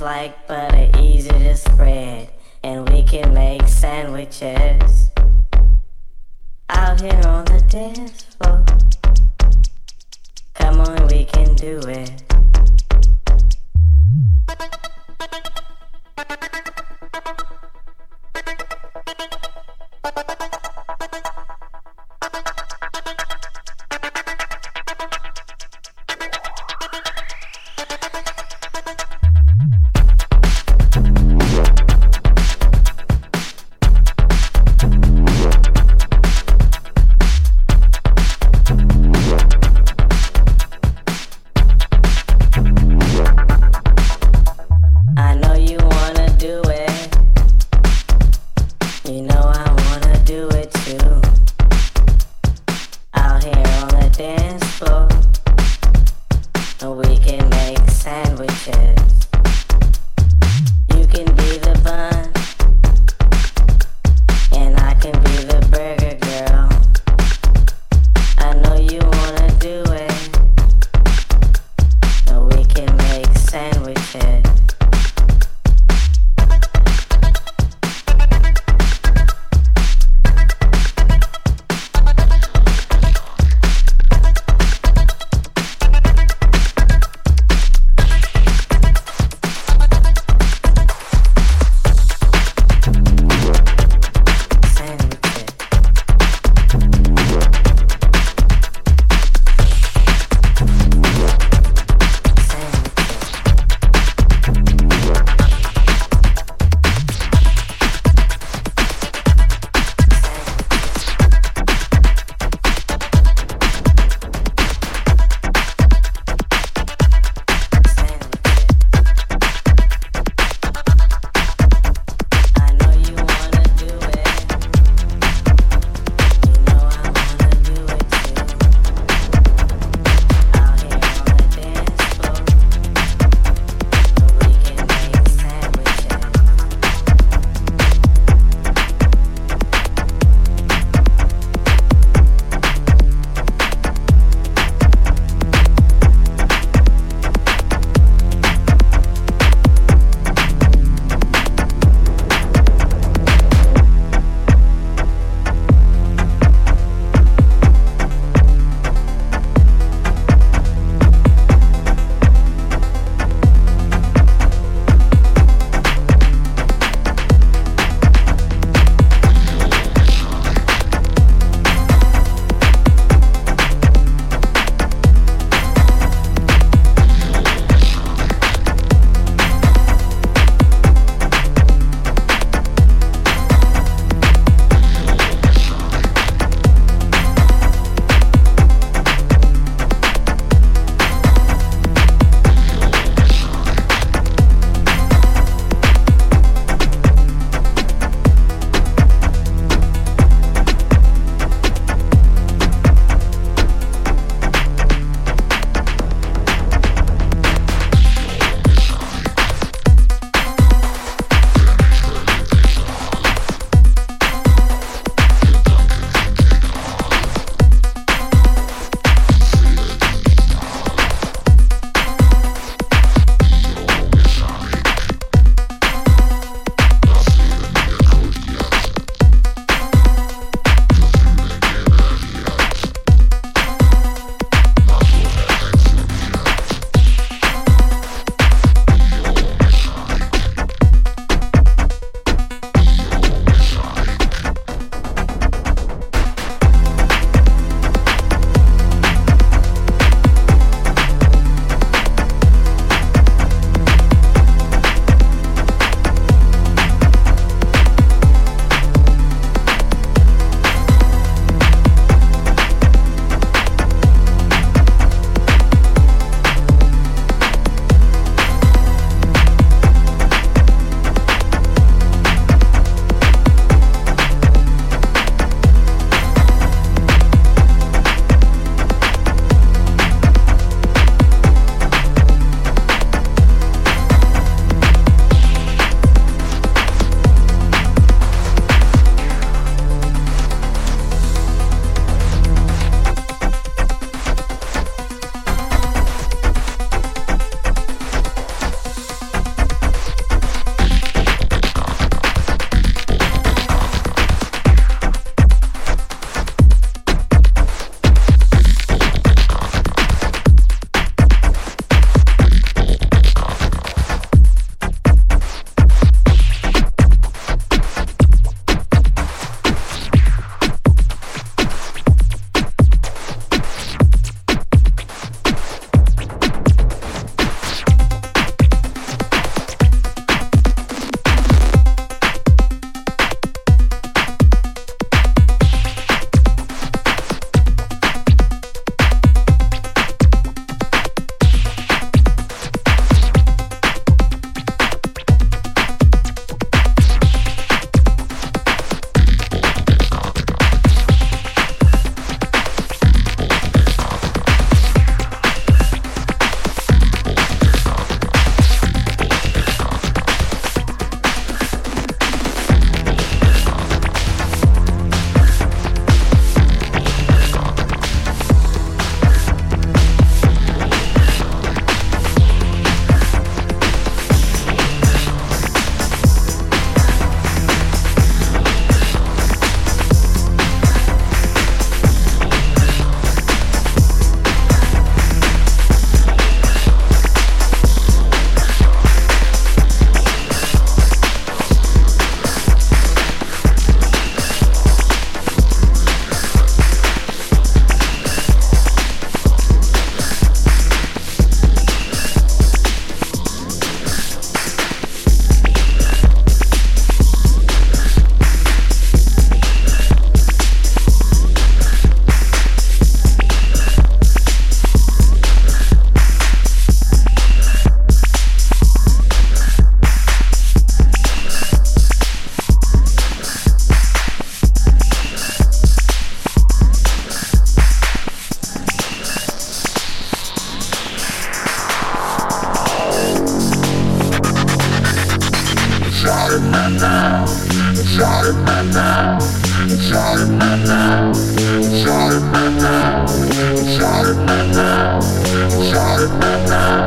like butter, easy to spread. And we can make sandwiches out here on the dance floor. Come on, we can do it. Thank now.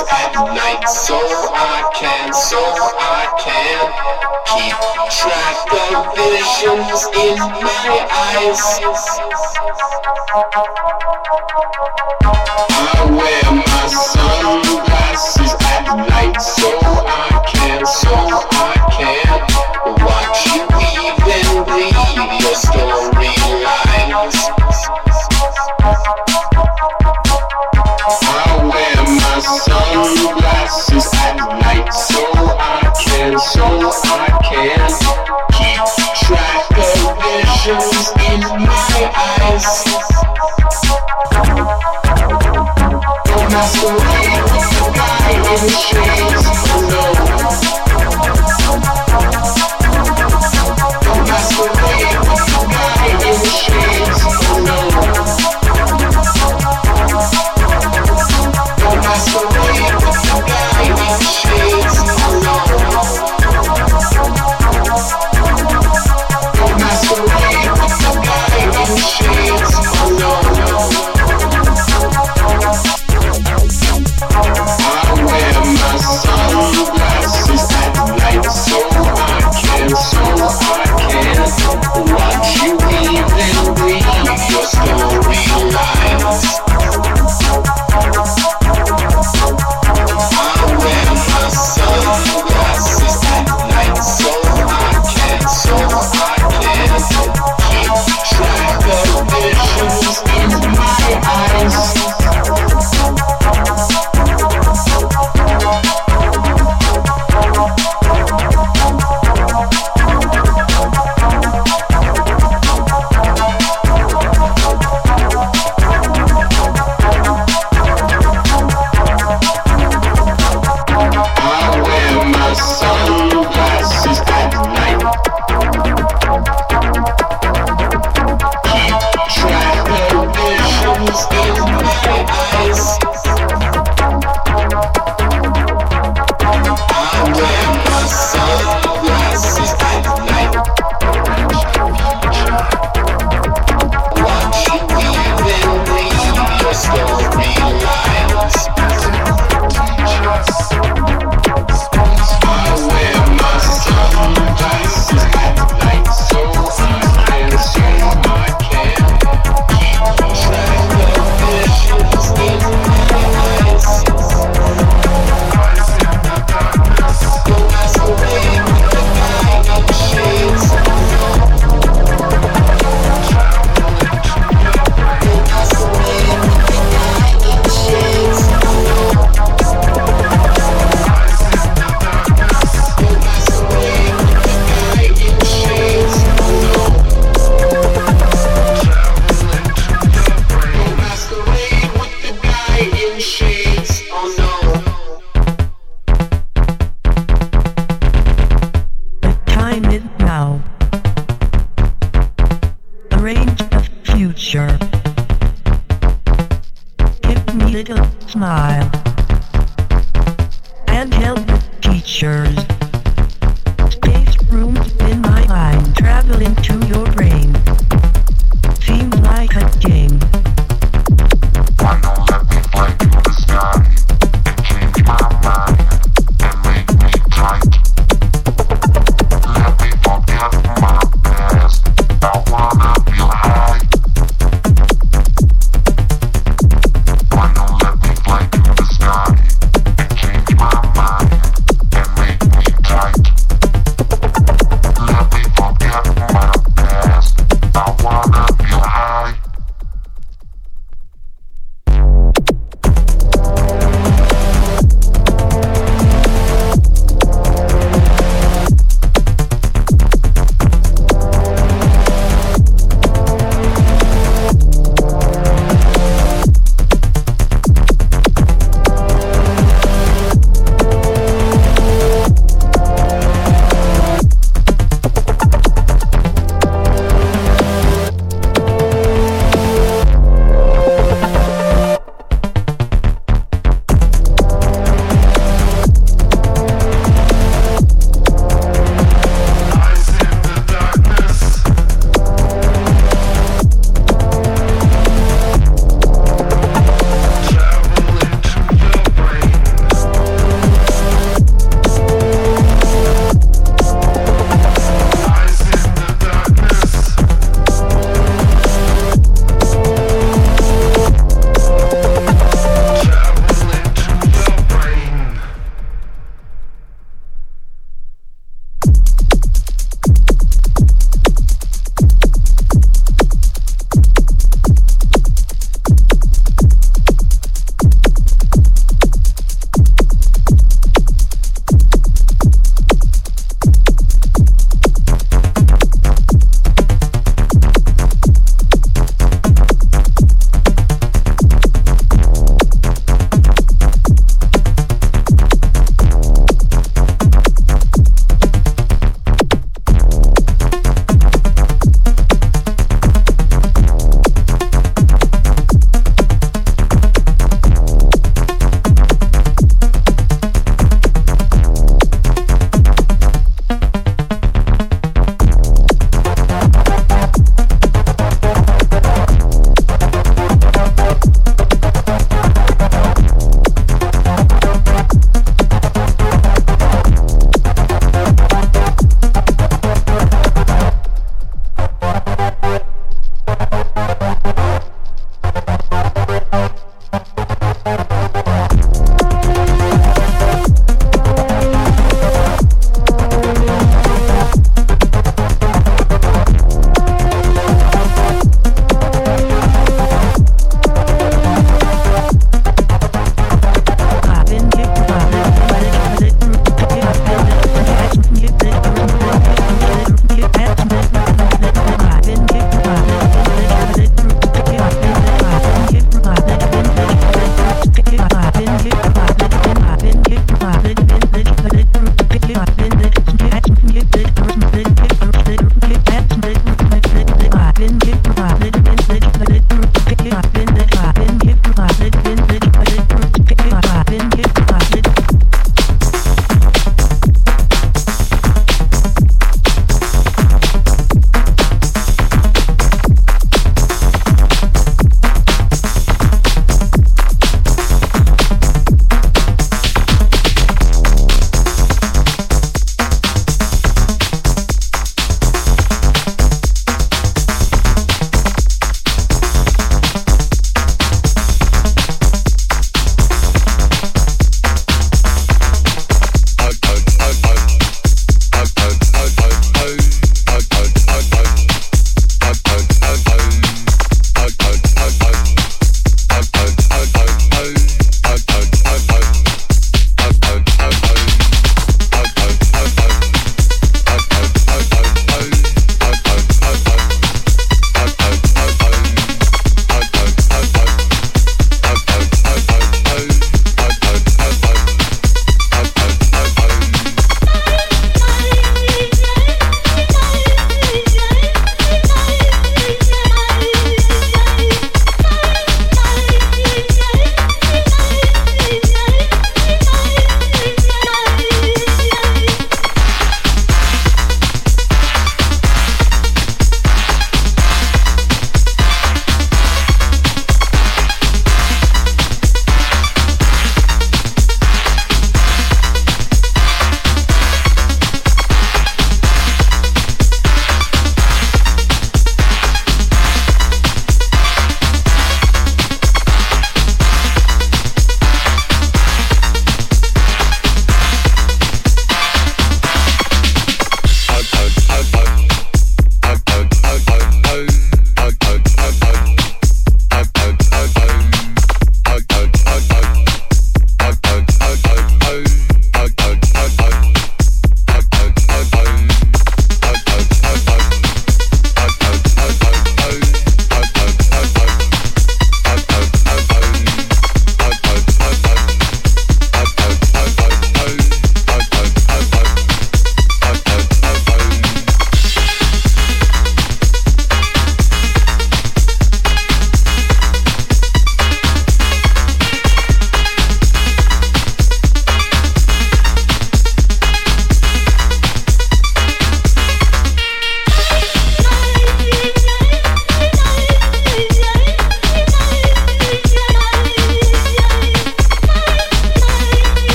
at night so I can, so I can keep track of visions in my eyes. I wear my sunglasses. I can keep track of visions in my eyes. The guy in the.